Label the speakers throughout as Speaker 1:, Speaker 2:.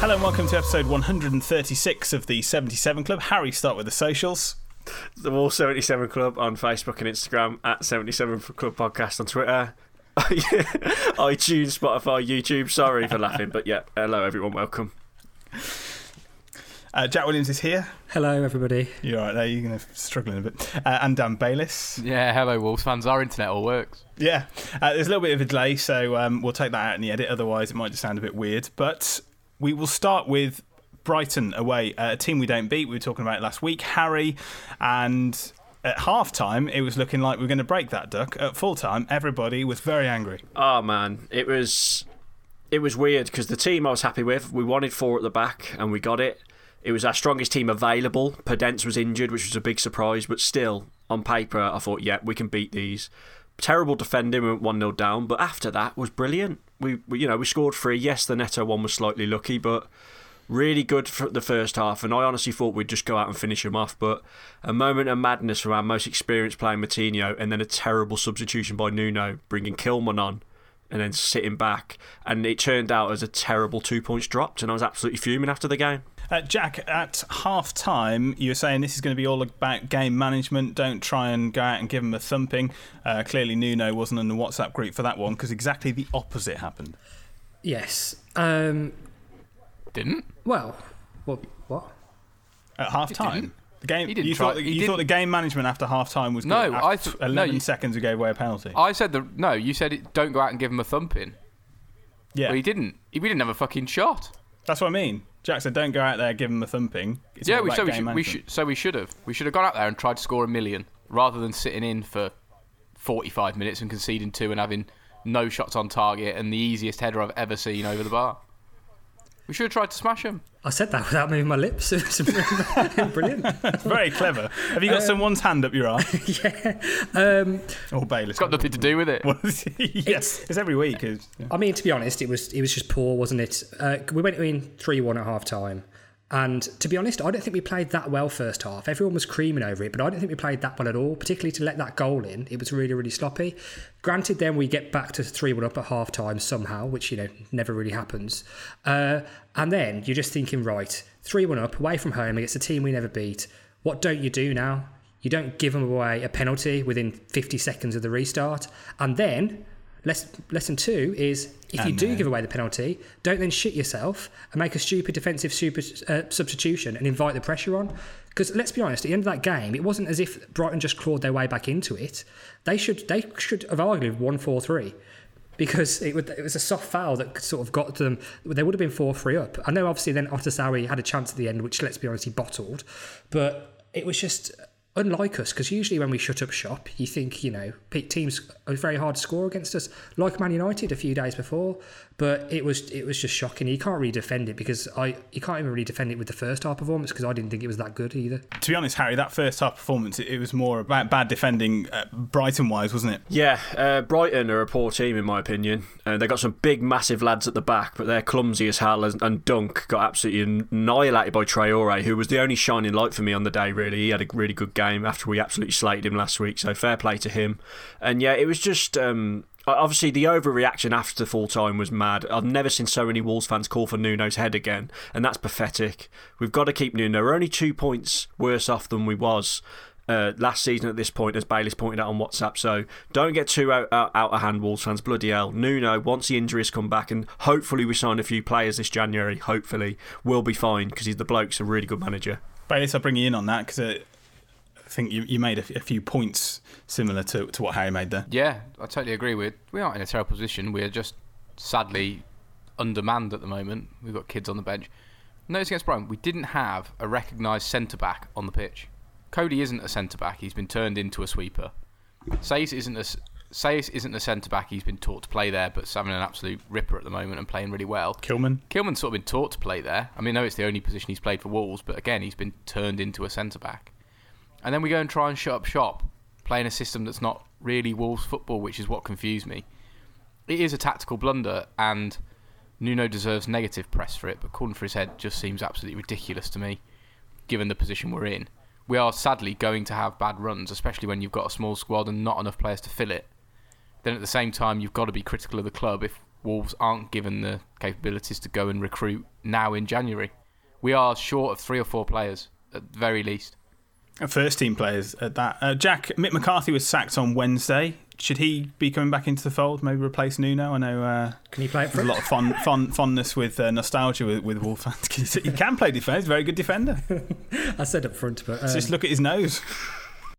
Speaker 1: Hello and welcome to episode 136 of the 77 Club. Harry, start with the socials.
Speaker 2: The Wall 77 Club on Facebook and Instagram, at 77 Club Podcast on Twitter, iTunes, Spotify, YouTube. Sorry for laughing, but yeah, hello everyone, welcome.
Speaker 1: Uh, Jack Williams is here.
Speaker 3: Hello, everybody.
Speaker 1: You're right there, you're going to struggling a bit. Uh, and Dan Bayliss.
Speaker 4: Yeah, hello, Wolves fans. Our internet all works.
Speaker 1: Yeah, uh, there's a little bit of a delay, so um, we'll take that out in the edit. Otherwise, it might just sound a bit weird. But we will start with Brighton away, a team we don't beat. We were talking about it last week. Harry, and at half time, it was looking like we are going to break that duck. At full time, everybody was very angry.
Speaker 2: Oh man, it was it was weird because the team I was happy with, we wanted four at the back and we got it. It was our strongest team available. Podence was injured, which was a big surprise, but still, on paper, I thought, yeah, we can beat these. Terrible defending, we went 1 0 down, but after that was brilliant. We, we, you know, we scored three. Yes, the Neto one was slightly lucky, but really good for the first half. And I honestly thought we'd just go out and finish them off, but a moment of madness from our most experienced player, Moutinho, and then a terrible substitution by Nuno, bringing Kilman on and then sitting back. And it turned out as a terrible two points dropped, and I was absolutely fuming after the game.
Speaker 1: Uh, Jack, at half time, you were saying this is going to be all about game management. Don't try and go out and give them a thumping. Uh, clearly, Nuno wasn't in the WhatsApp group for that one because exactly the opposite happened.
Speaker 3: Yes. Um,
Speaker 4: Didn't?
Speaker 3: well, what? What?
Speaker 1: At half time? The game.
Speaker 4: He didn't
Speaker 1: you
Speaker 4: try-
Speaker 1: thought, the,
Speaker 4: he
Speaker 1: you thought the game management after half time was
Speaker 4: No,
Speaker 1: good.
Speaker 4: I
Speaker 1: After
Speaker 4: th- no,
Speaker 1: 11
Speaker 4: you-
Speaker 1: seconds we gave away a penalty.
Speaker 4: I said the no. You said it, don't go out and give him a thumping.
Speaker 1: yeah.
Speaker 4: But he didn't. He, we didn't have a fucking shot.
Speaker 1: That's what I mean. Jack said, don't go out there, give him a thumping. It's
Speaker 4: yeah, we so we should, we should so we should have we should have gone out there and tried to score a million rather than sitting in for forty five minutes and conceding two and having no shots on target and the easiest header I've ever seen over the bar. We should have tried to smash him.
Speaker 3: I said that without moving my lips. It was brilliant.
Speaker 1: Very clever. Have you got someone's hand up your eye?
Speaker 3: yeah. Um,
Speaker 1: or Bayliss?
Speaker 4: Got nothing to do with it.
Speaker 1: yes, it's every week. It's, yeah.
Speaker 3: I mean, to be honest, it was it was just poor, wasn't it? Uh, we went in three one at half time. And to be honest, I don't think we played that well first half. Everyone was creaming over it, but I don't think we played that well at all, particularly to let that goal in. It was really, really sloppy. Granted, then we get back to 3 1 up at half time somehow, which, you know, never really happens. Uh, and then you're just thinking, right, 3 1 up, away from home against a team we never beat. What don't you do now? You don't give them away a penalty within 50 seconds of the restart. And then lesson two is if you do give away the penalty, don't then shit yourself and make a stupid defensive super, uh, substitution and invite the pressure on. Because let's be honest, at the end of that game, it wasn't as if Brighton just clawed their way back into it. They should they should have argued one four three. Because it, would, it was a soft foul that sort of got them. They would have been 4 3 up. I know, obviously, then Otasowie had a chance at the end, which, let's be honest, he bottled. But it was just unlike us, because usually when we shut up shop, you think, you know, teams are very hard to score against us, like Man United a few days before. But it was it was just shocking. He can't really defend it because I you can't even really defend it with the first half performance because I didn't think it was that good either.
Speaker 1: To be honest, Harry, that first half performance it, it was more about bad defending, uh, Brighton wise, wasn't it?
Speaker 2: Yeah, uh, Brighton are a poor team in my opinion. Uh, they got some big, massive lads at the back, but they're clumsy as hell. And Dunk got absolutely annihilated by Traore, who was the only shining light for me on the day. Really, he had a really good game after we absolutely slated him last week. So fair play to him. And yeah, it was just. Um, obviously the overreaction after full time was mad. I've never seen so many Wolves fans call for Nuno's head again, and that's pathetic. We've got to keep Nuno. We're only two points worse off than we was. Uh, last season at this point, as Bayliss pointed out on WhatsApp. So don't get too out, out, out of hand, Wolves fans. Bloody hell. Nuno, once the injuries come back, and hopefully we sign a few players this January, hopefully, we'll be fine because he's the bloke's a really good manager.
Speaker 1: Bayliss, I'll bring you in on that because uh, I think you, you made a, a, few points similar to, to what Harry made there.
Speaker 4: Yeah, I totally agree. with. we aren't in a terrible position. We're just sadly undermanned at the moment. We've got kids on the bench. Notice against Brighton, we didn't have a recognised centre back on the pitch. Coady isn't a centre back. He's been turned into a sweeper. Saïss isn't a Saïss isn't a centre back. He's been taught to play there, but having an absolute ripper at the moment and playing really well.
Speaker 1: Kilman.
Speaker 4: Kilman's sort of been taught to play there. I mean, I know it's the only position he's played for Wolves, but again, he's been turned into a centre back. And then we go and try and shut up shop, playing a system that's not really Wolves football, which is what confused me. It is a tactical blunder, and Nuno deserves negative press for it, but calling for his head just seems absolutely ridiculous to me, given the position we're in. We are sadly going to have bad runs, especially when you've got a small squad and not enough players to fill it. Then at the same time, you've got to be critical of the club if Wolves aren't given the capabilities to go and recruit now in January. We are short of three or four players, at the very least.
Speaker 1: First team players at that. Uh, Jack, Mick McCarthy was sacked on Wednesday. Should he be coming back into the fold? Maybe replace Nuno? I know. Uh,
Speaker 3: can he play it for
Speaker 1: a lot of fun, fun, fondness with uh, nostalgia with, with Wolf fans. he can play defence. Very good defender.
Speaker 3: I said up front, but
Speaker 1: um, just look at his nose.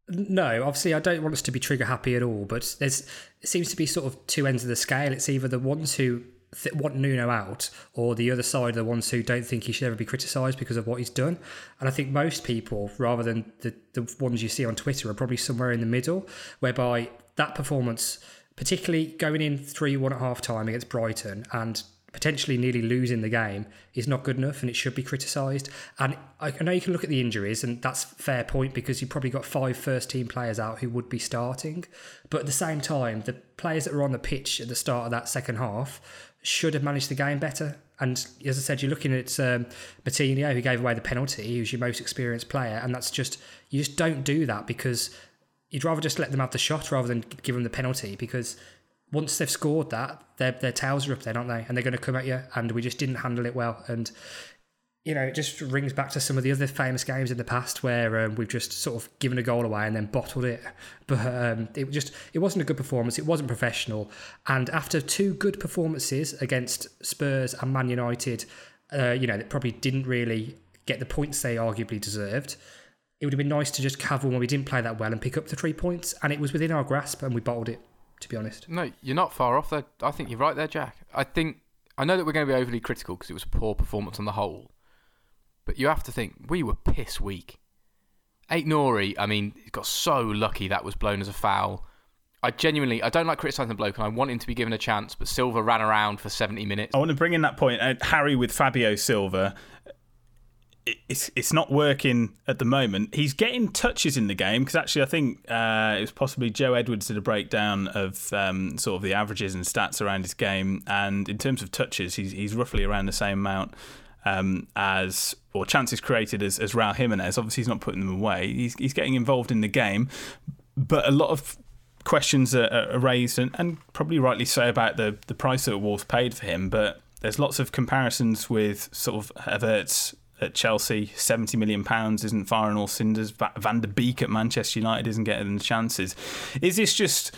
Speaker 3: No, obviously, I don't want us to be trigger happy at all. But there's it seems to be sort of two ends of the scale. It's either the ones who th- want Nuno out, or the other side are the ones who don't think he should ever be criticised because of what he's done. And I think most people, rather than the, the ones you see on Twitter, are probably somewhere in the middle, whereby that performance, particularly going in 3 1 at half time against Brighton and potentially nearly losing the game is not good enough and it should be criticised. And I know you can look at the injuries, and that's fair point because you've probably got five first team players out who would be starting. But at the same time, the players that were on the pitch at the start of that second half should have managed the game better. And as I said, you're looking at um, Moutinho, who gave away the penalty, who's your most experienced player, and that's just you just don't do that because you'd rather just let them have the shot rather than give them the penalty because once they've scored that, their their tails are up there, aren't they? And they're going to come at you. And we just didn't handle it well. And you know, it just rings back to some of the other famous games in the past where um, we've just sort of given a goal away and then bottled it. But um, it just it wasn't a good performance. It wasn't professional. And after two good performances against Spurs and Man United, uh, you know, that probably didn't really get the points they arguably deserved. It would have been nice to just cavil when we didn't play that well and pick up the three points. And it was within our grasp, and we bottled it. To be honest,
Speaker 4: no, you're not far off there. I think you're right there, Jack. I think I know that we're going to be overly critical because it was a poor performance on the whole. But you have to think, we were piss weak. Ait-Nouri, I mean, got so lucky that was blown as a foul. I genuinely, I don't like criticising the bloke, and I want him to be given a chance. But Silva ran around for 70 minutes.
Speaker 1: I want to bring in that point. Uh, Harry with Fabio Silva. It's it's not working at the moment. He's getting touches in the game because actually I think uh, it was possibly Joe Edwards did a breakdown of um, sort of the averages and stats around his game, and in terms of touches, he's he's roughly around the same amount um, as or chances created as as Raul Jimenez. Obviously, he's not putting them away. He's he's getting involved in the game, but a lot of questions are, are raised, and, and probably rightly so, about the, the price that Wolves paid for him. But there's lots of comparisons with sort of Havertz at Chelsea, seventy million pounds isn't firing all cinders. Va- Van der Beek at Manchester United isn't getting the chances. Is this just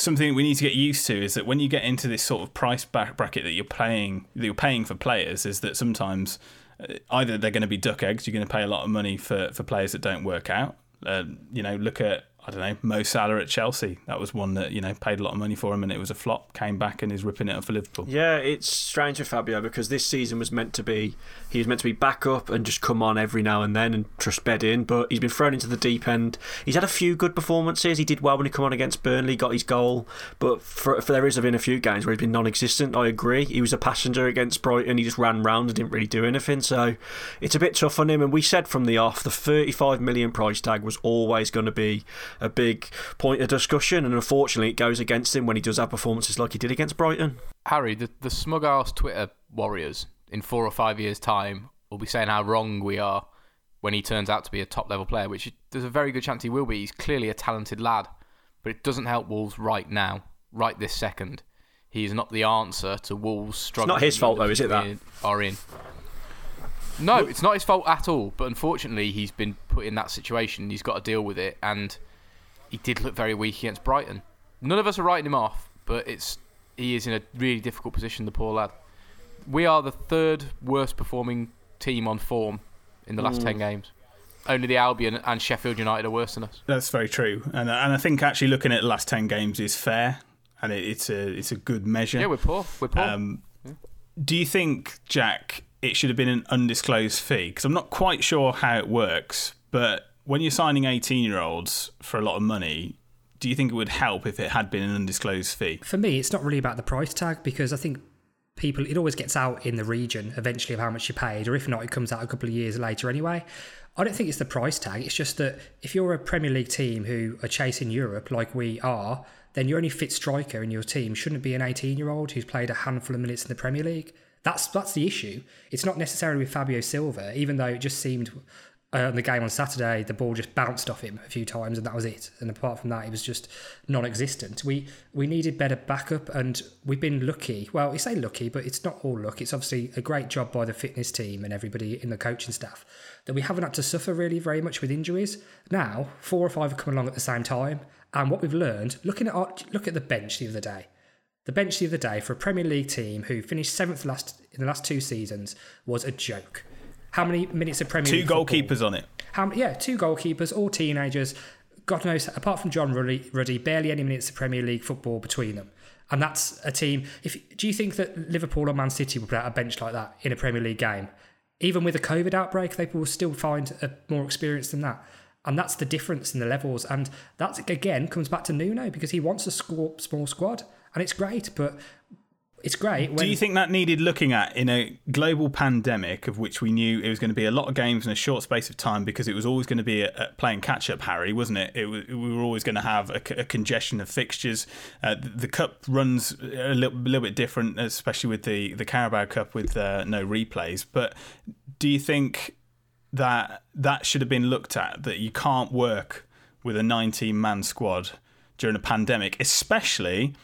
Speaker 1: something we need to get used to? Is that when you get into this sort of price bracket that you're paying, that you're paying for players, is that sometimes uh, either they're going to be duck eggs, you're going to pay a lot of money for for players that don't work out. Uh, you know, look at I don't know Mo Salah at Chelsea. That was one that you know paid a lot of money for him, and it was a flop. Came back and is ripping it up for Liverpool.
Speaker 2: Yeah, it's strange with Fabio because this season was meant to be he was meant to be back up and just come on every now and then and trust bed in, but he's been thrown into the deep end. He's had a few good performances. He did well when he come on against Burnley, got his goal, but for, for there has been a few games where he's been non-existent. I agree. He was a passenger against Brighton. He just ran round and didn't really do anything. So it's a bit tough on him. And we said from the off, the 35 million price tag was always going to be a big point of discussion, and unfortunately, it goes against him when he does have performances like he did against Brighton.
Speaker 4: Harry, the, the smug ass Twitter warriors in four or five years' time will be saying how wrong we are when he turns out to be a top level player, which there's a very good chance he will be. He's clearly a talented lad, but it doesn't help Wolves right now, right this second. He's not the answer to Wolves struggling.
Speaker 2: Not his fault, though, is it, that?
Speaker 4: Are in. No, it's not his fault at all. But unfortunately, he's been put in that situation. He's got to deal with it, and he did look very weak against Brighton. None of us are writing him off, but it's he is in a really difficult position. The poor lad. We are the third worst performing team on form in the last ten games. Only the Albion and Sheffield United are worse than us.
Speaker 1: That's very true, and and I think actually looking at the last ten games is fair, and it, it's a it's a good measure.
Speaker 4: Yeah, we're poor. We're poor.
Speaker 1: Um, do you think, Jack, it should have been an undisclosed fee? Because I'm not quite sure how it works, but when you're signing 18 year olds for a lot of money, do you think it would help if it had been an undisclosed fee?
Speaker 3: For me, it's not really about the price tag because I think people it always gets out in the region eventually of how much you paid, or if not, it comes out a couple of years later anyway. I don't think it's the price tag. It's just that if you're a Premier League team who are chasing Europe like we are, then your only fit striker in your team shouldn't be an 18 year old who's played a handful of minutes in the Premier League. That's that's the issue. It's not necessarily with Fabio Silva, even though it just seemed Uh, on the game on Saturday the ball just bounced off him a few times and that was it. And apart from that, he was just non-existent. We we needed better backup, and we've been lucky. Well, we say lucky, but it's not all luck. It's obviously a great job by the fitness team and everybody in the coaching staff that we haven't had to suffer really very much with injuries. Now, four or five have come along at the same time, and what we've learned, looking at our, look at the bench the other day. The bench the other day for a Premier League team who finished seventh last in the last two seasons was a joke. How many minutes of Premier
Speaker 1: Two
Speaker 3: League football?
Speaker 1: goalkeepers on it.
Speaker 3: How, yeah, two goalkeepers, all teenagers. God knows, apart from John Ruddy, Ruddy, barely any minutes of Premier League football between them. And that's a team. If do you think that Liverpool or Man City will put out a bench like that in a Premier League game? Even with a COVID outbreak, they will still find a more experience than that. And that's the difference in the levels. And that again comes back to Nuno because he wants a small squad, and it's great. But it's great. When,
Speaker 1: Do you think that needed looking at in a global pandemic of which we knew it was going to be a lot of games in a short space of time because it was always going to be a, a playing catch up, Harry, wasn't it? it was, we were always going to have a, a congestion of fixtures. Uh, the, the cup runs a little, a little bit different, especially with the, the Carabao Cup with uh, no replays. But do you think that that should have been looked at, that you can't work with a 19 man squad during a pandemic, especially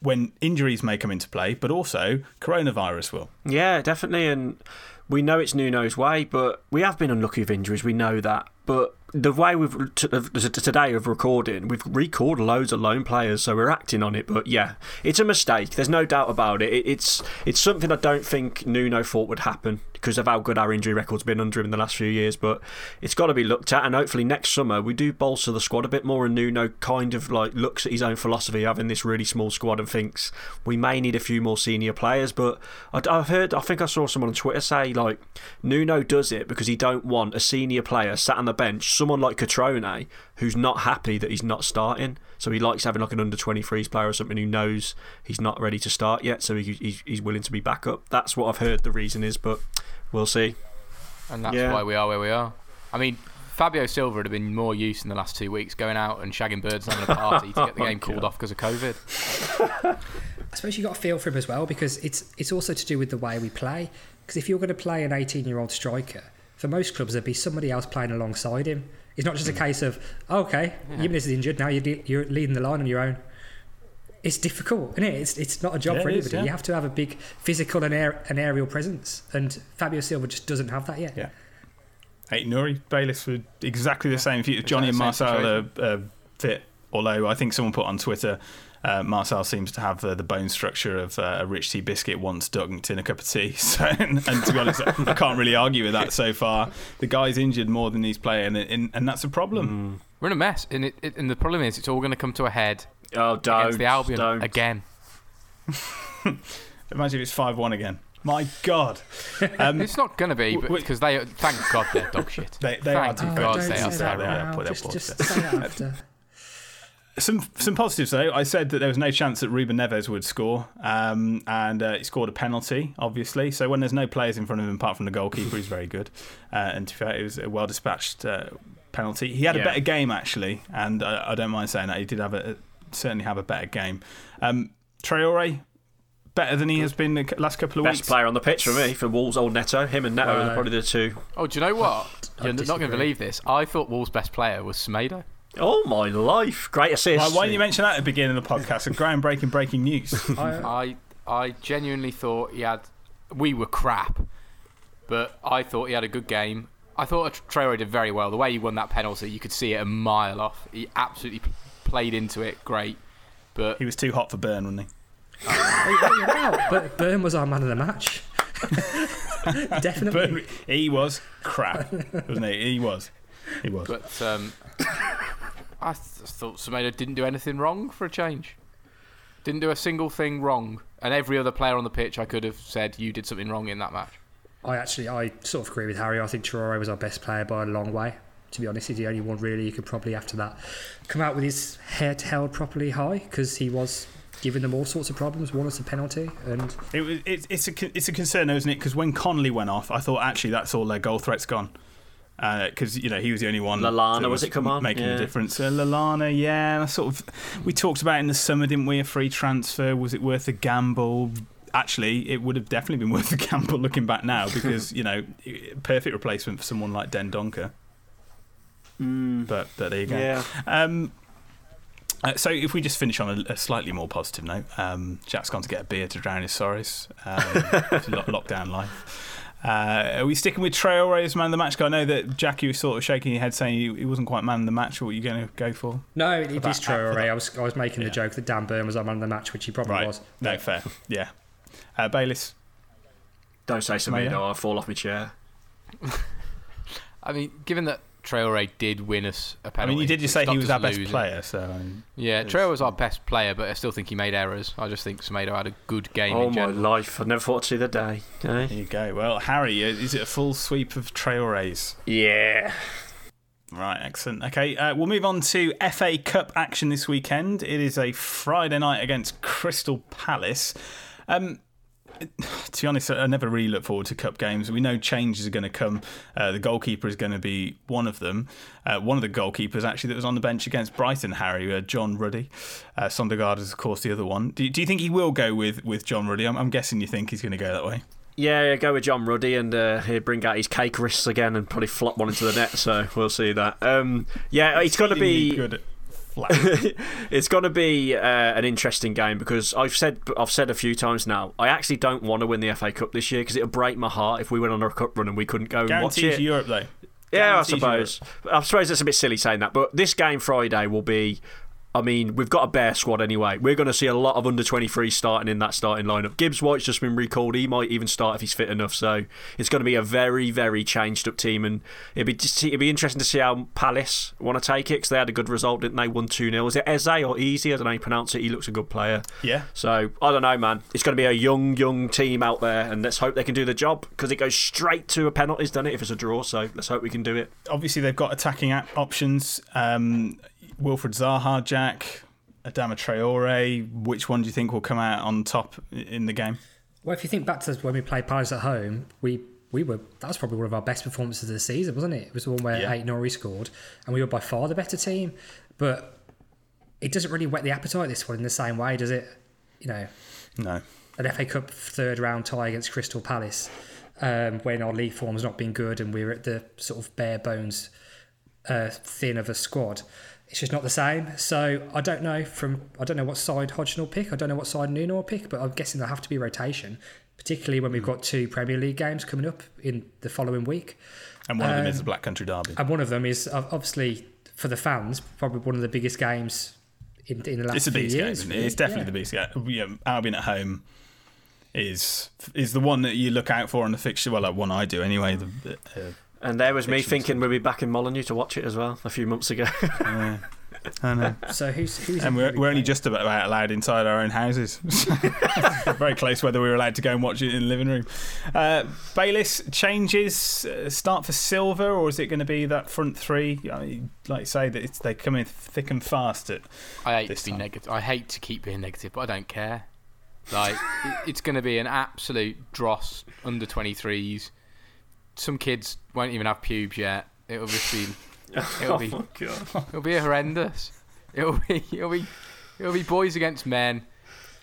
Speaker 1: when injuries may come into play, but also coronavirus will.
Speaker 2: Yeah, definitely. And we know it's Nuno's way, but we have been unlucky with injuries. We know that. But the way we've t- today of recording, we've recorded loads of loan players, so we're acting on it. But yeah, it's a mistake. There's no doubt about it. it it's it's something I don't think Nuno thought would happen because of how good our injury record's been under him in the last few years. But it's got to be looked at, and hopefully next summer we do bolster the squad a bit more. And Nuno kind of like looks at his own philosophy, having this really small squad, and thinks we may need a few more senior players. But I've heard, I think I saw someone on Twitter say like Nuno does it because he don't want a senior player sat on the bench, someone like Catrone, eh, who's not happy that he's not starting. So he likes having like an under 23s player or something who knows he's not ready to start yet, so he, he's, he's willing to be back up. That's what I've heard the reason is, but we'll see.
Speaker 4: and that's
Speaker 2: Yeah.
Speaker 4: why we are where we are. I mean, Fabio Silva would have been more use in the last two weeks going out and shagging birds and having a party to get the game called off because of COVID.
Speaker 3: I suppose you got a feel for him as well because it's it's also to do with the way we play. Because if you're going to play an 18 year old striker, for most clubs there'd be somebody else playing alongside him. It's not just a case of oh, okay, Jimenez is injured now. You're, de- you're leading the line on your own. It's difficult, isn't it? It's it's not a job
Speaker 1: Yeah,
Speaker 3: for
Speaker 1: it is,
Speaker 3: anybody.
Speaker 1: yeah.
Speaker 3: You have to have a big physical and, air, and aerial presence, and Fabio Silva just doesn't have that yet.
Speaker 1: Yeah. Hey, Nuri Bayliss were exactly the same. If you- Johnny and
Speaker 4: Same
Speaker 1: Marcel are uh, fit, although I think someone put on Twitter, uh, Marcel seems to have uh, the bone structure of uh, a rich tea biscuit once dunked in a cup of tea. So, and, and to be honest, I can't really argue with that so far. The guy's injured more than he's playing, and, and, and that's a problem.
Speaker 4: We're in a mess, and, it, it, and the problem is it's all going to come to a head
Speaker 2: Oh, don't.
Speaker 4: against the Albion
Speaker 2: don't.
Speaker 4: again.
Speaker 1: Imagine if it's 5 1 again. My God. Um,
Speaker 4: It's not going to be
Speaker 1: W- w-
Speaker 4: because they thank God they're dog shit.
Speaker 1: They- they are
Speaker 4: thank
Speaker 1: too
Speaker 3: Oh.
Speaker 4: God
Speaker 3: don't
Speaker 4: they are
Speaker 3: that
Speaker 1: terrible.
Speaker 4: terrible.
Speaker 3: now. Just, just say that after.
Speaker 1: Some some positives though. I said that there was no chance that Ruben Neves would score, um, and uh, he scored a penalty, obviously. So when there's no players in front of him apart from the goalkeeper, he's very good. Uh, and to be fair, it was a well dispatched uh, penalty. He had a better game actually, and I, I don't mind saying that he did have a certainly have a better game. Um, Traore better than he has been the last couple of
Speaker 2: Best
Speaker 1: weeks.
Speaker 2: Best player on the pitch for me for Wolves. Old Neto, him and Neto are probably the two.
Speaker 4: Oh, do you know what?
Speaker 3: I
Speaker 4: You're not going to believe this. I thought Wolves' best player was Semedo.
Speaker 2: Oh my life! Great assist.
Speaker 1: Why, why didn't you mention that at the beginning of the podcast? A groundbreaking breaking news.
Speaker 3: I,
Speaker 4: I I genuinely thought he had. We were crap, but I thought he had a good game. I thought Traore did very well. The way he won that penalty, you could see it a mile off. He absolutely played into it, great. But
Speaker 1: he was too hot for Burn, wasn't he?
Speaker 3: what are you about? But Burn was our man of the match. Definitely.
Speaker 1: Burn, he was crap, wasn't he? He was. He was.
Speaker 4: but um, I th- thought Semedo didn't do anything wrong for a change. Didn't do a single thing wrong. And every other player on the pitch, I could have said you did something wrong in that match.
Speaker 3: I actually, I sort of agree with Harry. I think Traore was our best player by a long way. To be honest, he's the only one really who could probably after that come out with his head held properly high because he was giving them all sorts of problems. One was a penalty, and
Speaker 1: It was, it's, it's, a it's a concern, though, isn't it? Because when Connolly went off, I thought actually that's all their goal threats gone. Because you know he was the only one.
Speaker 2: Lallana,
Speaker 1: that
Speaker 2: was it, come on?
Speaker 1: making
Speaker 2: Yeah.
Speaker 1: the difference? Uh, Lallana, yeah. Sort of. We talked about it in the summer, didn't we? A free transfer. Was it worth a gamble? Actually, it would have definitely been worth a gamble looking back now because you know perfect replacement for someone like Dendoncker. But, but there you go.
Speaker 2: Yeah.
Speaker 1: Um, uh, so if we just finish on a, a slightly more positive note, um, Jack's gone to get a beer to drown his sorrows. Um, a lockdown life. Uh, are we sticking with Traore as man of the match? 'Cause I know that Jackie was sort of shaking your head saying he, he wasn't quite man of the match. What are you going to go for?
Speaker 3: no, it, it
Speaker 1: that-
Speaker 3: is
Speaker 1: for
Speaker 3: Traore. I was, I was making
Speaker 1: Yeah.
Speaker 3: the joke that Dan Burn was our man of the match, which he probably was.
Speaker 1: No, fair. Yeah. Uh, Bayliss.
Speaker 2: Don't say Semedo.
Speaker 1: Mayo?
Speaker 2: I'll fall off my chair.
Speaker 4: I mean, given that Traore did win us a penalty.
Speaker 1: I mean, you did just say he was
Speaker 4: us
Speaker 1: our best
Speaker 4: losing.
Speaker 1: player, so
Speaker 4: Yeah,
Speaker 1: It's-
Speaker 4: Traore was our best player, but I still think he made errors. I just think Semedo had a good game
Speaker 2: Oh
Speaker 4: in
Speaker 2: my
Speaker 4: general.
Speaker 2: life! I never thought to see the day. Eh?
Speaker 1: there you go. Well, Harry, uh, is it a full sweep of Traores?
Speaker 2: Yeah.
Speaker 1: Right, excellent. Okay, uh, we'll move on to FA Cup action this weekend. It is a Friday night against Crystal Palace. Um, to be honest, I never really look forward to cup games. We know changes are going to come. Uh, the goalkeeper is going to be one of them. Uh, one of the goalkeepers, actually, that was on the bench against Brighton, Harry, uh, John Ruddy. Uh, Sondergaard is, of course, the other one. Do, do you think he will go with, with John Ruddy? I'm, I'm guessing you think he's going to go that way.
Speaker 2: Yeah, yeah, go with John Ruddy and uh, he'll bring out his cake wrists again and probably flop one into the net. So we'll see that. Um, yeah, it's going to be
Speaker 1: good flat.
Speaker 2: it's going to be uh, an interesting game because I've said I've said a few times now. I actually don't want to win the FA Cup this year because it'll break my heart if we went on a cup run and we couldn't go and watch it.
Speaker 1: Europe, though.
Speaker 2: Yeah, I
Speaker 1: Guarantees
Speaker 2: suppose. I suppose it's a bit silly saying that, but this game Friday will be. I mean, we've got a bare squad anyway. We're going to see a lot of under 23 starting in that starting lineup. Gibbs White's just been recalled. He might even start if he's fit enough. So it's going to be a very, very changed up team. And it'd be, just, it'd be interesting to see how Palace want to take it because they had a good result, didn't they? 1 2 0. Is it Eze or Easy? I don't know how you pronounce it. He looks a good player.
Speaker 1: Yeah.
Speaker 2: So I don't know, man. It's going to be a young, young team out there. And let's hope they can do the job because it goes straight to a penalties, doesn't it, if it's a draw. So let's hope we can do it.
Speaker 1: Obviously, they've got attacking options. Um, Wilfried Zaha, Jack, Adama Traore. Which one do you think will come out on top in the game?
Speaker 3: Well, if you think back to when we played Palace at home, we we were that was probably one of our best performances of the season, wasn't it? It was the one where
Speaker 1: Yeah.
Speaker 3: Ait-Nouri scored, and we were by far the better team. But it doesn't really whet the appetite this one in the same way, does it? You know,
Speaker 1: No.
Speaker 3: an FA Cup third round tie against Crystal Palace um, when our league form's not been good and we're at the sort of bare bones uh, thin of a squad. It's just not the same. So I don't know from I don't know what side Hodgson will pick. I don't know what side Nuno will pick, but I'm guessing there'll have to be rotation, particularly when we've got two Premier League games coming up in the following week.
Speaker 1: And one of them is
Speaker 3: Um,
Speaker 1: the Black Country Derby.
Speaker 3: And one of them is obviously for the fans, probably one of the biggest games in, in the last
Speaker 1: It's a
Speaker 3: few
Speaker 1: beast game.
Speaker 3: years.
Speaker 1: Isn't it? It's definitely the beast game. Yeah, Albion at home is is the one that you look out for on the fixture. Well, like one I do anyway. The, the, uh,
Speaker 2: And there was me thinking we'd be back in Molineux to watch it as well a few months ago.
Speaker 1: uh, I know.
Speaker 3: So who's who's
Speaker 1: And we're, we're only just about allowed inside our own houses. Very close whether we were allowed to go and watch it in the living room. Uh, Bayliss changes uh, start for Silva, or is it going to be that front three? I mean, like you say, that it's, they come in thick and fast. At
Speaker 4: I hate
Speaker 1: this
Speaker 4: to be
Speaker 1: time.
Speaker 4: negative. I hate to keep being negative, but I don't care. Like it, it's going to be an absolute dross under 23s. Some kids won't even have pubes yet. It'll just be. It'll oh be. It'll be horrendous. It'll be. It'll be. It'll be boys against men,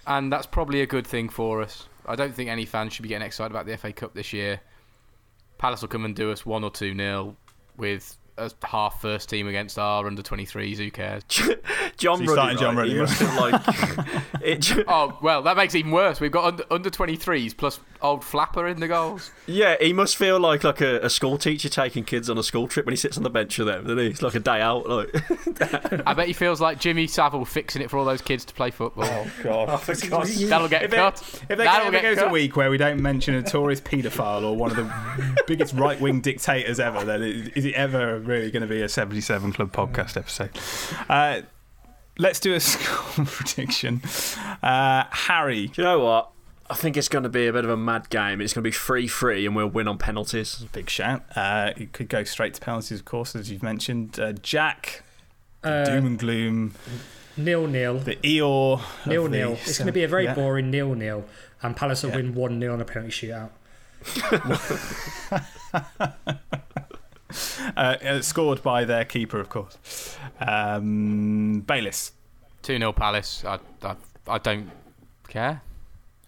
Speaker 4: and that's probably a good thing for us. I don't think any fans should be getting excited about the FA Cup this year. Palace will come and do us one or two nil with a half first team against our under 23s. Who cares?
Speaker 2: John
Speaker 1: So
Speaker 2: Ruddy,
Speaker 1: starting John
Speaker 2: right,
Speaker 1: Ruddy, right?
Speaker 2: like it,
Speaker 4: Oh well, that makes it even worse. We've got under, under 23s plus old Flapper in the goals.
Speaker 2: yeah, he must feel like like a, a school teacher taking kids on a school trip when he sits on the bench with them. Doesn't he? It's like a day out. Like
Speaker 4: I bet he feels like Jimmy Savile fixing it for all those kids to play football.
Speaker 1: Oh god.
Speaker 4: That'll get
Speaker 1: If, there,
Speaker 4: cut.
Speaker 1: if there
Speaker 4: That'll
Speaker 1: ever goes a week where we don't mention a notorious paedophile or one of the biggest right wing dictators ever, then it, is it ever really going to be a 77 Club podcast episode? Uh, let's do a score prediction. Uh, Harry,
Speaker 2: Do you know what? I think it's going to be a bit of a mad game. It's going to be free free, and we'll win on penalties.
Speaker 1: big shout. Uh, it could go straight to penalties, of course, as you've mentioned. Uh, Jack,
Speaker 3: Uh,
Speaker 1: doom and gloom,
Speaker 3: nil nil.
Speaker 1: the Eeyore. of
Speaker 3: Nil
Speaker 1: the-
Speaker 3: nil. It's going to be a very
Speaker 1: yeah.
Speaker 3: boring nil nil, and Palace will
Speaker 1: Yeah.
Speaker 3: win one 0 on a penalty shootout.
Speaker 1: Uh, uh, scored by their keeper, of course. Um, Bayliss.
Speaker 4: 2 0 Palace. I, I, I don't care.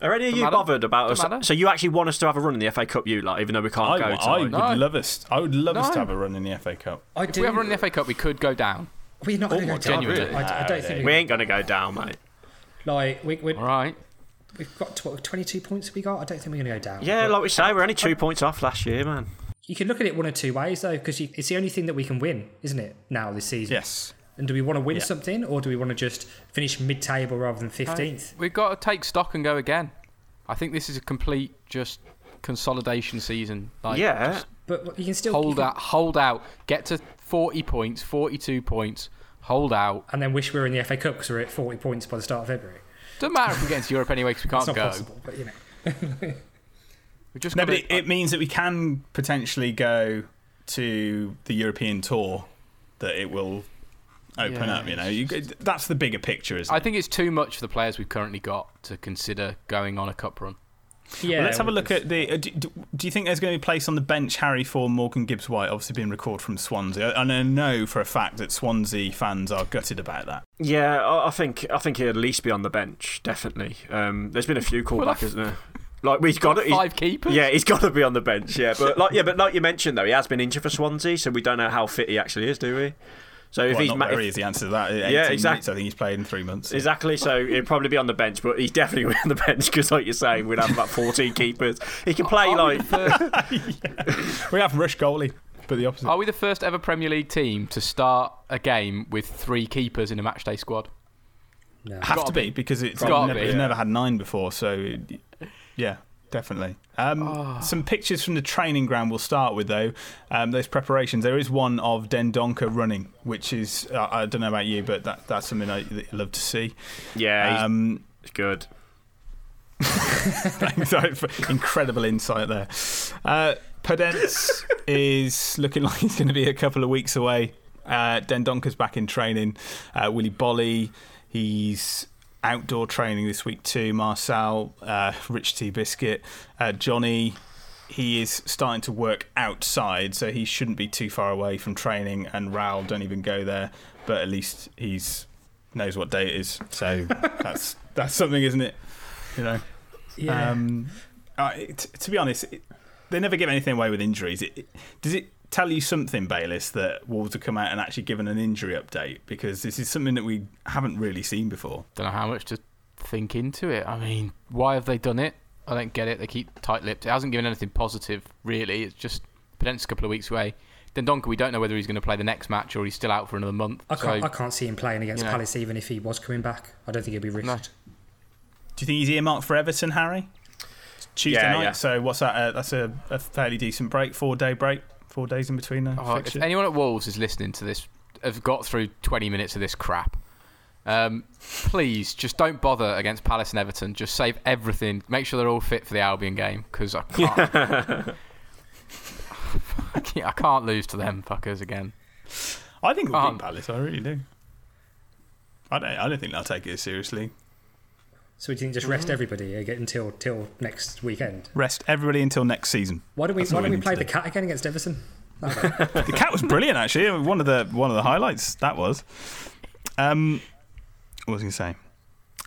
Speaker 2: Are any of you
Speaker 4: matter.
Speaker 2: bothered about us?
Speaker 4: matter.
Speaker 2: So you actually want us to have a run in the FA Cup, you like, even though we can't
Speaker 1: I,
Speaker 2: go to.
Speaker 1: I
Speaker 2: like-
Speaker 1: would
Speaker 4: No.
Speaker 1: love us. I would love us to have a run in the FA Cup.
Speaker 3: I
Speaker 4: If
Speaker 3: do.
Speaker 4: we ever run in the FA Cup, we could go down.
Speaker 3: We're not going to
Speaker 1: Oh
Speaker 3: go down.
Speaker 4: God, really?
Speaker 3: I, I don't think
Speaker 2: we
Speaker 3: we,
Speaker 2: ain't going to go down, mate.
Speaker 3: like we, we,
Speaker 4: All right.
Speaker 3: we've got tw- 22 points. We got. I don't think we're going to go down.
Speaker 2: Yeah,
Speaker 3: But
Speaker 2: like we say, we're only two points off last year, man.
Speaker 3: you can look at it one or two ways though, because it's the only thing that we can win, isn't it? Now this season.
Speaker 1: Yes.
Speaker 3: And do we want to win
Speaker 1: Yeah.
Speaker 3: something, or do we want to just finish mid-table rather than 15th?
Speaker 4: We've got to take stock and go again. I think this is a complete just consolidation season. Like,
Speaker 2: yeah,
Speaker 4: just
Speaker 3: But you can still you
Speaker 4: hold
Speaker 3: can-
Speaker 4: out, hold out, get to 40 points, 42 points, hold out.
Speaker 3: and then wish we were in the FA Cup because we're at 40 points by the start of February.
Speaker 4: Doesn't matter if we get into Europe anyway because we can't
Speaker 3: not
Speaker 4: go.
Speaker 3: possible, but you know.
Speaker 4: We just
Speaker 1: No, but it, it means that we can potentially go to the European tour. That it will open
Speaker 4: Yeah,
Speaker 1: up. You know, you, that's the bigger picture, isn't
Speaker 4: I
Speaker 1: it?
Speaker 4: think it's too much for the players we've currently got to consider going on a cup run.
Speaker 3: Yeah.
Speaker 1: Well, let's have a look
Speaker 3: it's-
Speaker 1: at the. Uh, do, do- do you think there's going to be a place on the bench, Harry, for Morgan Gibbs White, obviously being recalled from Swansea? And I know for a fact that Swansea fans are gutted about that.
Speaker 2: yeah. I I think I think he'll at least be on the bench, definitely. Um, there's been a few
Speaker 4: Well,
Speaker 2: callback,
Speaker 4: I've-
Speaker 2: isn't there? Like we've got it.
Speaker 4: Five keepers.
Speaker 2: Yeah, he's got to be on the bench. Yeah, but like yeah, but like you mentioned though, he has been injured for Swansea, so we don't know how fit he actually is, do we? So if
Speaker 1: well,
Speaker 2: he's
Speaker 1: not
Speaker 2: ma-
Speaker 1: very
Speaker 2: if-
Speaker 1: is the answer to that. 18
Speaker 2: Yeah, exactly.
Speaker 1: minutes, I think he's played in three months.
Speaker 2: Exactly, so he'll probably be on the bench, but he's definitely be on the bench because, like you're saying, we'd have about 14 keepers. He can play
Speaker 4: Are
Speaker 2: like
Speaker 4: the first-
Speaker 1: We have Rush goalie, but the opposite.
Speaker 4: Are we the first ever Premier League team to start a game with three keepers in a matchday squad?
Speaker 3: No.
Speaker 1: have
Speaker 4: Gotta
Speaker 1: be,
Speaker 4: be.
Speaker 1: because it's
Speaker 4: Gotta
Speaker 1: never,
Speaker 4: be,
Speaker 1: it's
Speaker 4: yeah.
Speaker 1: never had nine before. So, yeah, definitely. Um,
Speaker 4: Ah.
Speaker 1: Some pictures from the training ground we'll start with, though. Um, those preparations. There is one of Dendoncker running, which is, uh, I don't know about you, but that, that's something I that love to see.
Speaker 2: Yeah, he's
Speaker 1: Um,
Speaker 2: good.
Speaker 1: Sorry for incredible insight there. Uh, Podence is looking like he's going to be a couple of weeks away. Uh, Dendoncker's back in training. Uh, Willy Boly, he's outdoor training this week too. Marcel, uh, Rich T Biscuit, uh, Johnny. He is starting to work outside, so he shouldn't be too far away from training. And Raul don't even go there, but at least he's knows what day it is. So that's that's something, isn't it? You know.
Speaker 3: Yeah.
Speaker 1: Um, uh, it, to be honest, it, they never give anything away with injuries. It, it- does it tell you something, Bayliss, that Wolves have come out and actually given an injury update? Because this is something that we haven't really seen before.
Speaker 4: Don't know how much to think into it. I mean, why have they done it? I don't get it. They keep tight-lipped. It hasn't given anything positive, really. It's just Podence a couple of weeks away. Dendoncker, we don't know whether he's going to play the next match or he's still out for another month.
Speaker 3: I can't,
Speaker 4: so,
Speaker 3: I can't see him playing against
Speaker 4: you know.
Speaker 3: Palace even if he was coming back. I don't think he'd be risked.
Speaker 4: No.
Speaker 1: Do you think he's earmarked for Everton, Harry? It's Tuesday
Speaker 2: Yeah,
Speaker 1: night,
Speaker 2: yeah.
Speaker 1: so what's that? Uh, that's a, a fairly decent break, four day break, four days in between the
Speaker 4: Oh, if anyone at Wolves is listening to this, have got through 20 minutes of this crap, um, please just don't bother against Palace and Everton. Just save everything. Make sure they're all fit for the Albion game because I can't. I can't- lose to them fuckers again.
Speaker 1: I think we'll
Speaker 4: Um,
Speaker 1: beat Palace. I really do. I don't. I don't think they'll take it seriously.
Speaker 3: So we didn't just
Speaker 1: Mm-hmm.
Speaker 3: rest everybody again until till next weekend.
Speaker 1: Rest everybody until next season.
Speaker 3: Why don't we
Speaker 1: That's
Speaker 3: Why don't
Speaker 1: we
Speaker 3: we play the cat again against Everton?
Speaker 1: the cat was brilliant, actually. One of the one of the highlights that was. Um, what was I going to say?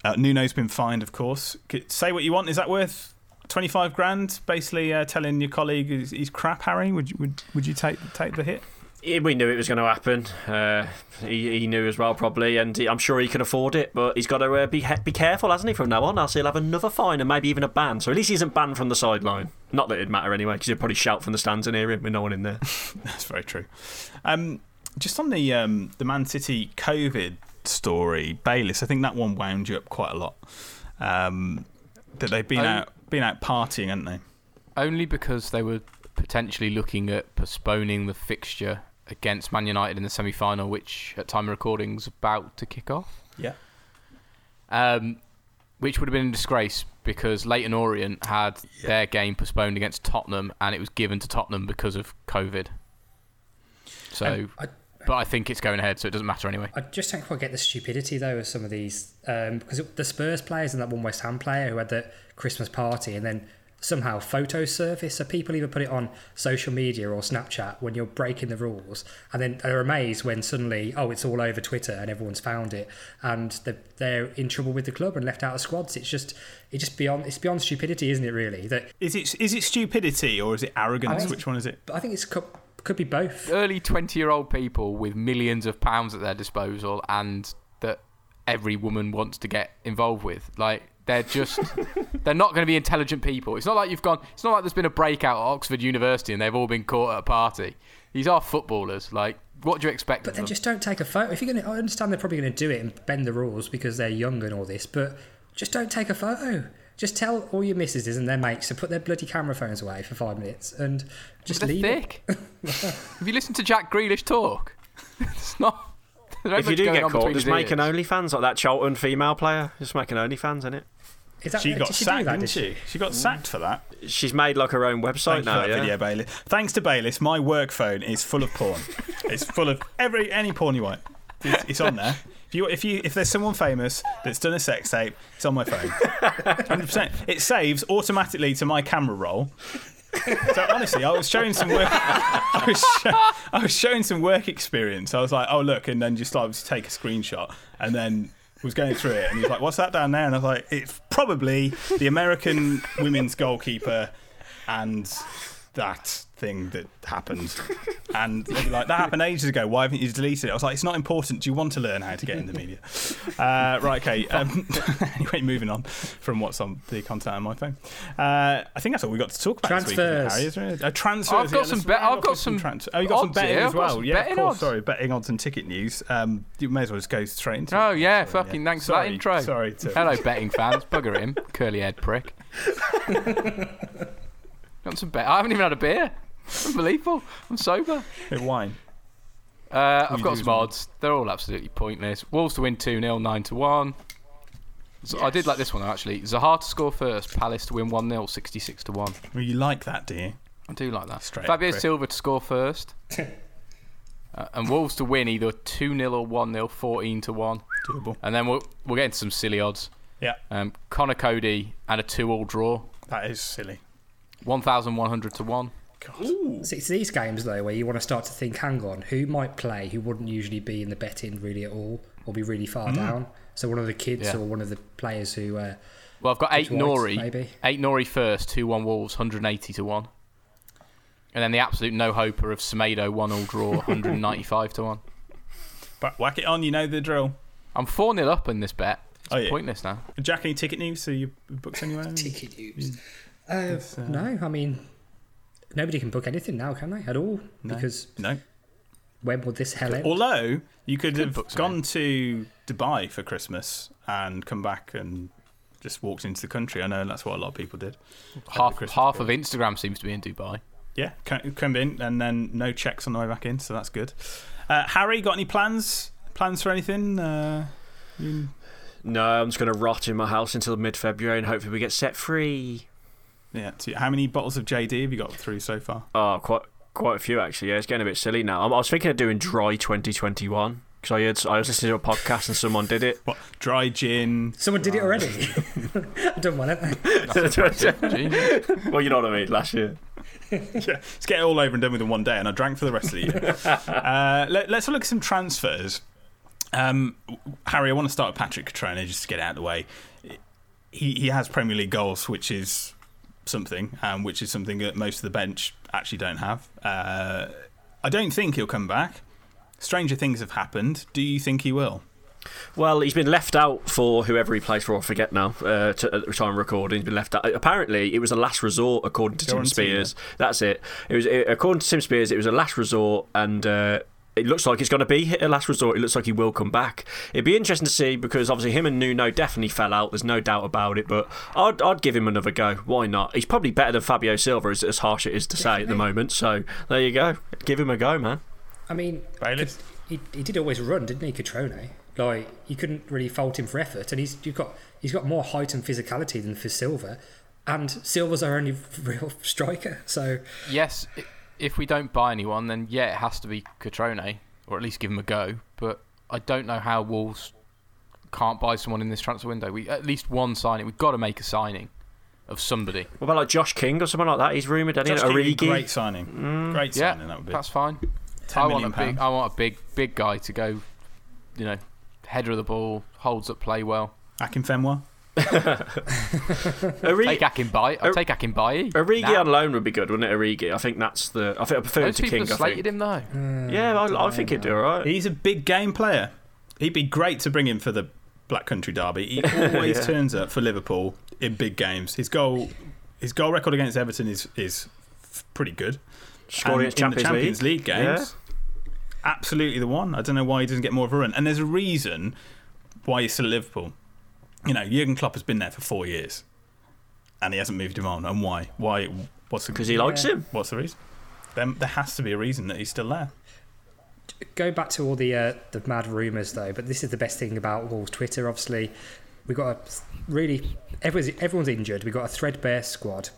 Speaker 1: Uh, Nuno's been fined, of course. Say what you want. Is that worth twenty five grand? Basically, uh, telling your colleague he's, he's crap. Harry, would you, would would you take take the hit?
Speaker 2: Yeah, We knew it was going to happen. Uh, he, he knew as well, probably, and he, I'm sure he can afford it. But he's got to uh, be he- be careful, hasn't he? From now on, else he'll have another fine and maybe even a ban. So at least he isn't banned from the sideline. Not that it'd matter anyway, because he'd probably shout from the stands and hear him with no one in there.
Speaker 1: That's very true. Um, just on the um, the Man City COVID story, Bayliss. I think that one wound you up quite a lot. Um, that they've been
Speaker 4: Oh.
Speaker 1: out been out partying, haven't they?
Speaker 4: Only because they were potentially looking at postponing the fixture against Man United in the semi final, which at time of recording is about to kick off.
Speaker 1: Yeah.
Speaker 4: um, which would have been a disgrace because Leyton Orient had their game postponed against Tottenham, and it was given to Tottenham because of COVID. So,
Speaker 3: I,
Speaker 4: but I think it's going ahead, so it doesn't matter anyway.
Speaker 3: I just don't quite get the stupidity though of some of these um, because it, the Spurs players and that one West Ham player who had the Christmas party and then somehow photo service. So people either put it on social media or Snapchat when you're breaking the rules, and then they're amazed when suddenly oh it's all over Twitter and everyone's found it and they're, they're in trouble with the club and left out of squads. It's just it's just beyond it's beyond stupidity, isn't it? Really that
Speaker 1: Is it is it stupidity or is it arrogance? Which one is it?
Speaker 3: I think it's could, could be both.
Speaker 4: Early 20 year old people with millions of pounds at their disposal, and that every woman wants to get involved with. Like, they're just, they're not going to be intelligent people. It's not like you've gone, it's not like there's been a breakout at Oxford University and they've all been caught at a party. These are footballers. Like, what do you expect
Speaker 3: But
Speaker 4: of
Speaker 3: then
Speaker 4: them?
Speaker 3: just don't take a photo. If you're going to, I understand they're probably going to do it and bend the rules because they're young and all this, but just don't take a photo. Just tell all your missuses and their mates to put their bloody camera phones away for five minutes and just
Speaker 4: They're
Speaker 3: leave
Speaker 4: thick.
Speaker 3: it.
Speaker 4: Have you listened to Jack Grealish talk? it's not.
Speaker 2: if you do get caught, just
Speaker 4: his
Speaker 2: make an. OnlyFans like that Charlton female player. Just make an OnlyFans, isn't it?
Speaker 3: Is that,
Speaker 1: She got
Speaker 3: she
Speaker 1: sacked,
Speaker 3: that,
Speaker 1: didn't
Speaker 3: did
Speaker 1: she? She got mm. sacked for that.
Speaker 2: She's made like her own website
Speaker 1: Thank
Speaker 2: now.
Speaker 1: for that
Speaker 2: Yeah.
Speaker 1: video, Bayliss. Thanks to Bayliss, my work phone is full of porn. it's full of every any porn you want. It's, it's on there. If you if you if there's someone famous that's done a sex tape, it's on my phone. Hundred percent. It saves automatically to my camera roll. So honestly, I was showing some work. I was sho- I was showing some work experience. I was like, oh look, and then just like to take a screenshot, and then was going through it, and he was like, what's that down there? And I was like, it's probably the American women's goalkeeper and that thing that happened. and they'd be like, that happened ages ago. Why haven't you deleted it? I was like, it's not important. Do you want to learn how to get in the media? Uh, right, okay. Um, anyway, moving on from what's on the content on my phone. Uh, I think that's all we got to talk about this week, isn't
Speaker 3: Transfers.
Speaker 1: Harry, isn't it? Uh, transfers.
Speaker 4: I've got
Speaker 1: yeah,
Speaker 4: some
Speaker 1: let's
Speaker 4: bet-
Speaker 1: round
Speaker 4: I've got
Speaker 1: with
Speaker 4: some
Speaker 1: transfers. Oh, you got some betting
Speaker 4: here.
Speaker 1: as well.
Speaker 4: some
Speaker 1: Yeah,
Speaker 4: betting
Speaker 1: of course.
Speaker 4: odds.
Speaker 1: Sorry, betting odds and ticket news. Um, you may as well just go straight into
Speaker 4: Oh
Speaker 1: it.
Speaker 4: yeah,
Speaker 1: Sorry,
Speaker 4: fucking thanks for that intro.
Speaker 1: Sorry. To,
Speaker 4: Hello, betting fans. Bugger him, curly head prick. Got some bet. I haven't even had a beer. Unbelievable. I'm sober.
Speaker 1: Bit wine.
Speaker 4: Uh, I've
Speaker 1: you
Speaker 4: got some
Speaker 1: as
Speaker 4: odds. They're all absolutely pointless. Wolves to win 2 0, 9 to 1. So I did like this one actually. Zaha to score first, Palace to win 1 0, 66 to 1.
Speaker 1: Well, you like that, do you?
Speaker 4: I do like that.
Speaker 1: Straight
Speaker 4: Fabio. Silva to score first. uh, and Wolves to win either 2 0 or 1 0, 14 to 1.
Speaker 1: Doable.
Speaker 4: And then we'll, we'll get into some silly odds.
Speaker 1: Yeah,
Speaker 4: Um, Conor Coady and a 2 all draw,
Speaker 1: that is silly.
Speaker 4: 1,100 to 1.
Speaker 3: See, It's these games though where you want to start to think, hang on, who might play who wouldn't usually be in the betting really at all, or be really far down. So one of the kids
Speaker 4: Yeah.
Speaker 3: or one of the players who. Uh,
Speaker 4: Well, I've got 8
Speaker 3: White,
Speaker 4: Nori.
Speaker 3: maybe.
Speaker 4: Ait-Nouri first, 2 1 Wolves, 180 to 1. And then the absolute no hoper of Semedo, 1 all draw, 195 to 1.
Speaker 1: But whack it on, you know the drill.
Speaker 4: I'm 4 0 up in this bet. It's
Speaker 1: Oh, yeah.
Speaker 4: pointless now.
Speaker 1: Jack, any ticket news? So you books anywhere?
Speaker 3: ticket news. Uh, no, I mean, nobody can book anything now, can they? At all? Because
Speaker 1: No.
Speaker 3: when would this hell end?
Speaker 1: Although you could have
Speaker 4: book
Speaker 1: gone to Dubai for Christmas and come back and just walked into the country. I know that's what a lot of people did.
Speaker 4: Half,
Speaker 1: Christmas
Speaker 4: half of Instagram seems to be in Dubai.
Speaker 1: Yeah, come come in and then no checks on the way back in, so that's good. Uh, Harry, got any plans? Plans for anything? Uh, you-
Speaker 2: No, I'm just going to rot in my house until mid February and hopefully we get set free.
Speaker 1: Yeah. So how many bottles of JD have you got through so far?
Speaker 2: Oh, quite quite a few actually. Yeah, it's getting a bit silly now. I I was thinking of doing dry 2021 because I heard I was listening to a podcast and someone did it.
Speaker 1: What dry gin?
Speaker 3: Someone did it already. I don't want it.
Speaker 4: Gee.
Speaker 2: well, you know what I mean. Last year.
Speaker 1: yeah, let's get it all over and done with in one day, and I drank for the rest of the year. uh, let, us look at some transfers. Um, Harry, I want to start with Patrick Cutrone just to get it out of the way. He he has Premier League goals, which is something, um, which is something that most of the bench actually don't have. Uh, I don't think he'll come back. Stranger things have happened. Do you think he will?
Speaker 2: Well, he's been left out for whoever he plays for. I forget now. Uh, to, at the time of recording, he's been left out. Apparently, it was a last resort, according to Tim
Speaker 1: Guarantee
Speaker 2: Spiers. That's it. It was it, according to Tim Spiers. It was a last resort, and uh, it looks like it's going to be a last resort. It looks like he will come back. It'd be interesting to see because obviously him and Nuno definitely fell out. There's no doubt about it. But I'd, I'd give him another go. Why not? He's probably better than Fabio Silva, as, as harsh it is to say at the moment. So there you go. Give him a go, man.
Speaker 3: I mean,
Speaker 1: Bayliss?
Speaker 3: he, he did always run, didn't he, Cutrone? Like you couldn't really fault him for effort, and he's you've got he's got more height and physicality than for Silva, and Silva's our only real striker. So
Speaker 4: yes, i- if we don't buy anyone, then yeah, it has to be Cutrone, or at least give him a go. But I don't know how Wolves can't buy someone in this transfer window. We At least one signing. We've got to make a signing of somebody.
Speaker 2: What about like Josh King or someone like that? He's rumoured. Any
Speaker 1: Josh King,
Speaker 2: Origi.
Speaker 1: great signing. Mm. Great
Speaker 4: Yeah,
Speaker 1: signing. That would be.
Speaker 4: that's fine. I want a big,
Speaker 1: pounds.
Speaker 4: I want a big, big guy to go. You know, header of the ball, holds up play well.
Speaker 1: Akinfenwa .
Speaker 2: Origi,
Speaker 4: Take Akinbai. I'll
Speaker 2: Or-
Speaker 4: take Akinbai.
Speaker 2: Origi
Speaker 4: Now.
Speaker 2: on loan would be good, wouldn't it? Origi. I think that's the. I think I prefer him to King.
Speaker 4: have
Speaker 2: I
Speaker 4: slated
Speaker 2: think.
Speaker 4: him though. Hmm.
Speaker 2: Yeah, I, I think he'd do all right.
Speaker 1: He's a big game player. He'd be great to bring in for the Black Country Derby. He always turns up for Liverpool in big games. His goal, his goal record against Everton is is pretty good.
Speaker 2: Scoring
Speaker 1: And
Speaker 2: against Champions,
Speaker 1: in the Champions League,
Speaker 2: League,
Speaker 1: games, absolutely the one. I don't know why he doesn't get more of a run. And there's a reason why he's still Liverpool. You know, Jurgen Klopp has been there for four years, and he hasn't moved him on. And why? Why? What's the?
Speaker 2: because he likes him.
Speaker 1: What's the reason? Then there has to be a reason that he's still there.
Speaker 3: go back to all the uh, the mad rumours though, but this is the best thing about Wolves Twitter. Obviously, we've got a really everyone's everyone's injured. We've got a threadbare squad.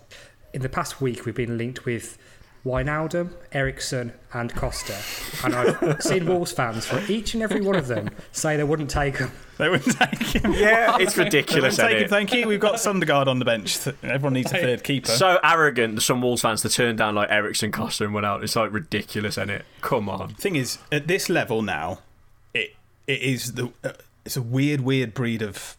Speaker 3: In the past week, we've been linked with Wijnaldum, Eriksen, and Costa, and I've seen Wolves fans for each and every one of them say they wouldn't take them.
Speaker 1: They wouldn't take him.
Speaker 2: Yeah, it's
Speaker 1: They
Speaker 2: ridiculous.
Speaker 1: wouldn't take him. Thank you. We've got Sondergaard on the bench. Everyone needs a third keeper.
Speaker 2: So arrogant. Some Wolves fans to turn down like Eriksen, Costa, and went out. It's like ridiculous, isn't it? Come on.
Speaker 1: thing is, at this level now, it it is the uh, it's a weird, weird breed of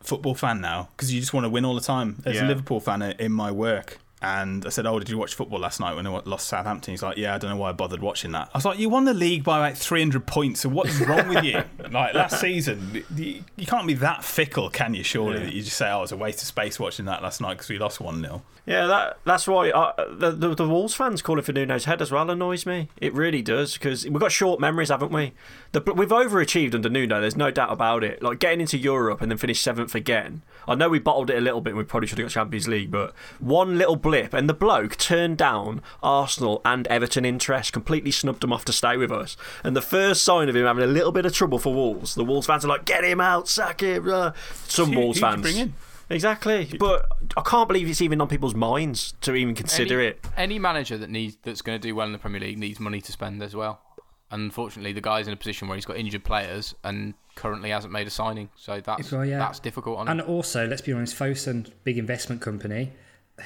Speaker 1: football fan now because you just want to win all the time. As a Liverpool fan in my work, And I said, "Oh, did you watch football last night when I lost Southampton?" He's like, "Yeah, I don't know why I bothered watching that." I was like, "You won the league by like 300 points, so what is wrong with you? like last season, you, you can't be that fickle, can you? Surely that you just say, "Oh, it was a waste of space watching that last night because we lost one 0
Speaker 2: Yeah, that that's why uh, the, the the Wolves fans calling for Nuno's head as well annoys me. It really does because we've got short memories, haven't we? The, we've overachieved under Nuno. There's no doubt about it. Like getting into Europe and then finish seventh again. I know we bottled it a little bit. and We probably should have got Champions League, but one little blip and the bloke turned down Arsenal and Everton interest, completely snubbed them off to stay with us. And the first sign of him having a little bit of trouble for Wolves, the Wolves fans are like, "Get him out, sack him." Uh. Some
Speaker 1: Who-
Speaker 2: Wolves fans.
Speaker 1: bring in?
Speaker 2: Exactly, but I can't believe it's even on people's minds to even consider
Speaker 4: any,
Speaker 2: it.
Speaker 4: Any manager that needs that's going to do well in the Premier League needs money to spend as well. Unfortunately, the guy's in a position where he's got injured players and currently hasn't made a signing, so that's
Speaker 3: Well, yeah.
Speaker 4: that's difficult on
Speaker 3: And
Speaker 4: him.
Speaker 3: also, let's be honest, Fosun, big investment company.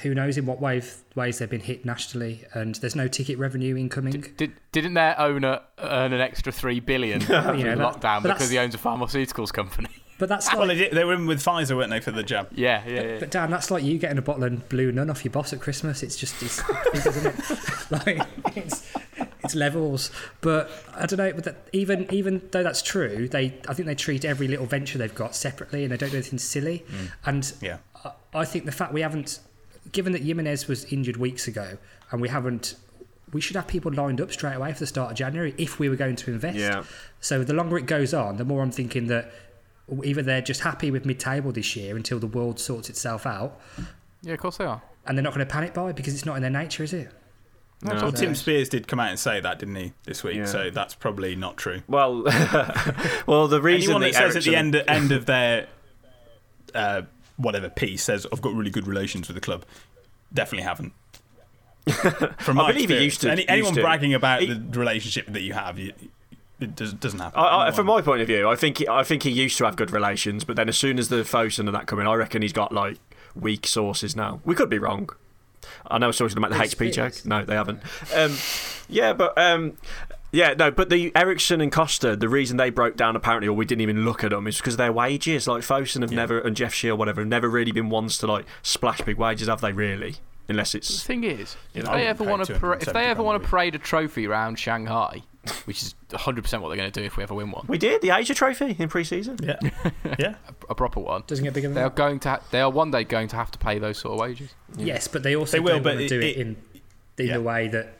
Speaker 3: Who knows in what wave, ways they've been hit nationally, and there's no ticket revenue incoming.
Speaker 4: Did, didn't their owner earn an extra three billion
Speaker 3: you know, that-
Speaker 4: lockdown
Speaker 3: but
Speaker 4: because
Speaker 3: that's-
Speaker 4: he owns a pharmaceuticals company?
Speaker 3: But that's
Speaker 1: Well, they, they were in with Pfizer, weren't they, for the jab?
Speaker 4: yeah, yeah, yeah.
Speaker 3: but Dan, that's like you getting a bottle of Blue Nun off your boss at Christmas. It's just, it's, isn't it? like, it's, it's levels. But I don't know. But that, even even though that's true, they I think they treat every little venture they've got separately, and they don't do anything silly. Mm. And
Speaker 1: Yeah.
Speaker 3: I, I think the fact we haven't, given that Jimenez was injured weeks ago, and we haven't. We should have people lined up straight away for the start of January if we were going to invest.
Speaker 2: Yeah.
Speaker 3: So the longer it goes on, the more I'm thinking that either they're just happy with mid-table this year until the world sorts itself out,
Speaker 4: Yeah, of course they are.
Speaker 3: and they're not going to panic buy because it's not in their nature, is it?
Speaker 1: Well, Tim Spiers did come out and say that, didn't he, this week?
Speaker 2: Yeah.
Speaker 1: So that's probably not true.
Speaker 2: Well, well, the reason
Speaker 1: Anyone that
Speaker 2: the
Speaker 1: says at the end end of their uh, whatever P says I've got really good relations with the club, definitely haven't. From
Speaker 2: I
Speaker 1: my
Speaker 2: believe he
Speaker 1: experience.
Speaker 2: used to-
Speaker 1: Any,
Speaker 2: used
Speaker 1: anyone
Speaker 2: to.
Speaker 1: bragging about
Speaker 2: He-
Speaker 1: the relationship that you have, you, it does, doesn't happen.
Speaker 2: I, I, from my point of view, I think he, I think he used to have good relations, but then as soon as the Fosun and that come in, I reckon he's got like weak sources now. We could be wrong. I know someone's going to make the
Speaker 3: Big
Speaker 2: HP joke. No, they haven't. Um, yeah, but um, yeah, no, but the Eriksen and Costa, the reason they broke down apparently, or we didn't even look at them, is because their wages. Like Fosun have never and Jeff Shi, whatever, have never really been ones to like splash big wages, have they? Really? Unless it's The
Speaker 4: thing is, if
Speaker 1: know,
Speaker 4: they ever want to, pra- if they ever want to parade a trophy around Shanghai, which is 100 percent what they're going to do if we ever win one,
Speaker 2: we did the Asia Trophy in pre-season.
Speaker 1: Yeah, yeah.
Speaker 4: a proper one,
Speaker 3: Doesn't get bigger than
Speaker 4: they are
Speaker 3: that.
Speaker 4: going to, ha- they are one day going to have to pay those sort of wages.
Speaker 3: Yes, but they also
Speaker 1: They will,
Speaker 3: don't
Speaker 1: but
Speaker 3: want to
Speaker 1: it-
Speaker 3: do it,
Speaker 1: it-
Speaker 3: in in
Speaker 1: yeah.
Speaker 3: the way that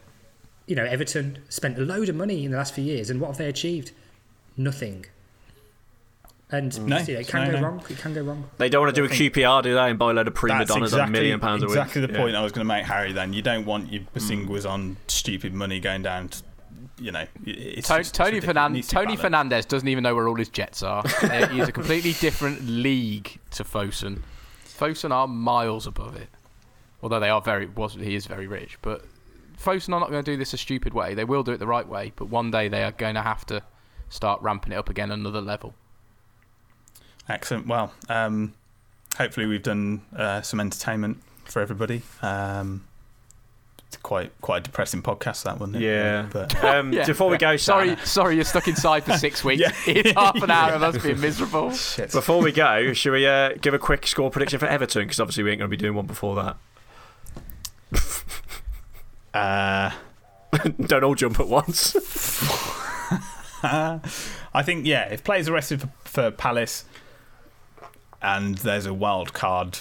Speaker 3: you know Everton spent a load of money in the last few years, and what have they achieved? Nothing. And
Speaker 1: No,
Speaker 3: you know, it can
Speaker 1: no,
Speaker 3: go
Speaker 1: no.
Speaker 3: wrong. It can go wrong.
Speaker 2: They don't want to do a QPR, do they? And buy a load of prima
Speaker 1: That's
Speaker 2: donnas on a million pounds a week.
Speaker 1: exactly the
Speaker 2: Yeah.
Speaker 1: point I was going to make, Harry. Then you don't want your Bosingwas on stupid money going down. To, you know, it's
Speaker 4: Tony,
Speaker 1: just- it's
Speaker 4: Tony, Fernan-
Speaker 1: needs to be
Speaker 4: Tony. Fernandes doesn't even know where all his jets are. Uh, He's a completely different league to Fosun. Fosun are miles above it, although they are very. Was he is very rich, but Fosun are not going to do this a stupid way. They will do it the right way, but one day they are going to have to start ramping it up again another level.
Speaker 1: Excellent. Well, um, hopefully we've done uh, some entertainment for everybody. Um, it's quite quite a depressing podcast that one.
Speaker 2: Yeah.
Speaker 1: But
Speaker 2: Um,
Speaker 4: Yeah,
Speaker 2: before we go,
Speaker 4: sorry,
Speaker 2: Sam,
Speaker 4: sorry, you're stuck inside for six weeks.
Speaker 1: Yeah.
Speaker 4: It's half an hour of us being miserable.
Speaker 1: shit.
Speaker 2: before we go, should we uh, give a quick score prediction for Everton? Because obviously we ain't going to be doing one before that.
Speaker 1: Uh,
Speaker 2: Don't all jump at once.
Speaker 1: I think yeah, if players are rested for, for Palace, and there's a wild card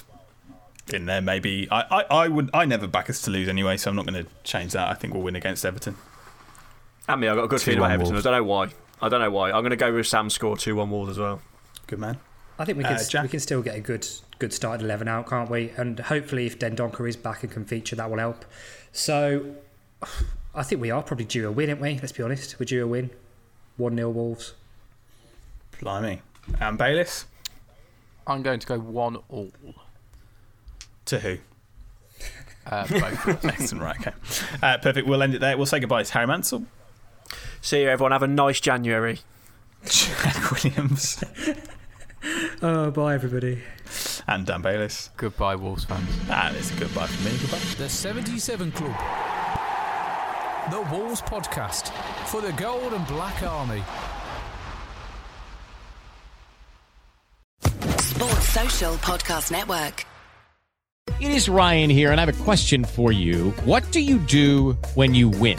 Speaker 1: in there, maybe I, I, I would I never back us to lose anyway, so I'm not going to change that. I think we'll win against Everton.
Speaker 2: and me, I've got a good feeling about Everton.
Speaker 1: Wolves.
Speaker 2: I don't know why. I don't know why. I'm going to go with Sam score 2 1 Wolves as well.
Speaker 1: Good man.
Speaker 3: I think we can
Speaker 1: Uh, Jack?
Speaker 3: we can still get a good good start at eleven out, can't we? And hopefully, if Dendoncker is back and can feature, that will help. So, I think we are probably due a win, aren't we? Let's be honest, we're due a win. One 0 Wolves.
Speaker 1: Blimey. And Bayliss
Speaker 4: I'm going to go one all.
Speaker 1: to who?
Speaker 4: Uh, both.
Speaker 1: Excellent. Right. Okay. Uh, perfect. We'll end it there. We'll say goodbye to Harry Mansell,
Speaker 2: See you, everyone. Have a nice January.
Speaker 1: Jack Williams,
Speaker 3: Oh, bye everybody.
Speaker 1: And Dan Bayliss.
Speaker 4: Goodbye, Wolves fans.
Speaker 1: And it's a goodbye from me. Goodbye.
Speaker 5: The 77 Club. The Wolves Podcast for the Gold and Black Army.
Speaker 6: Sports Social Podcast Network.
Speaker 7: It is Ryan here, and I have a question for you. What do you do when you win?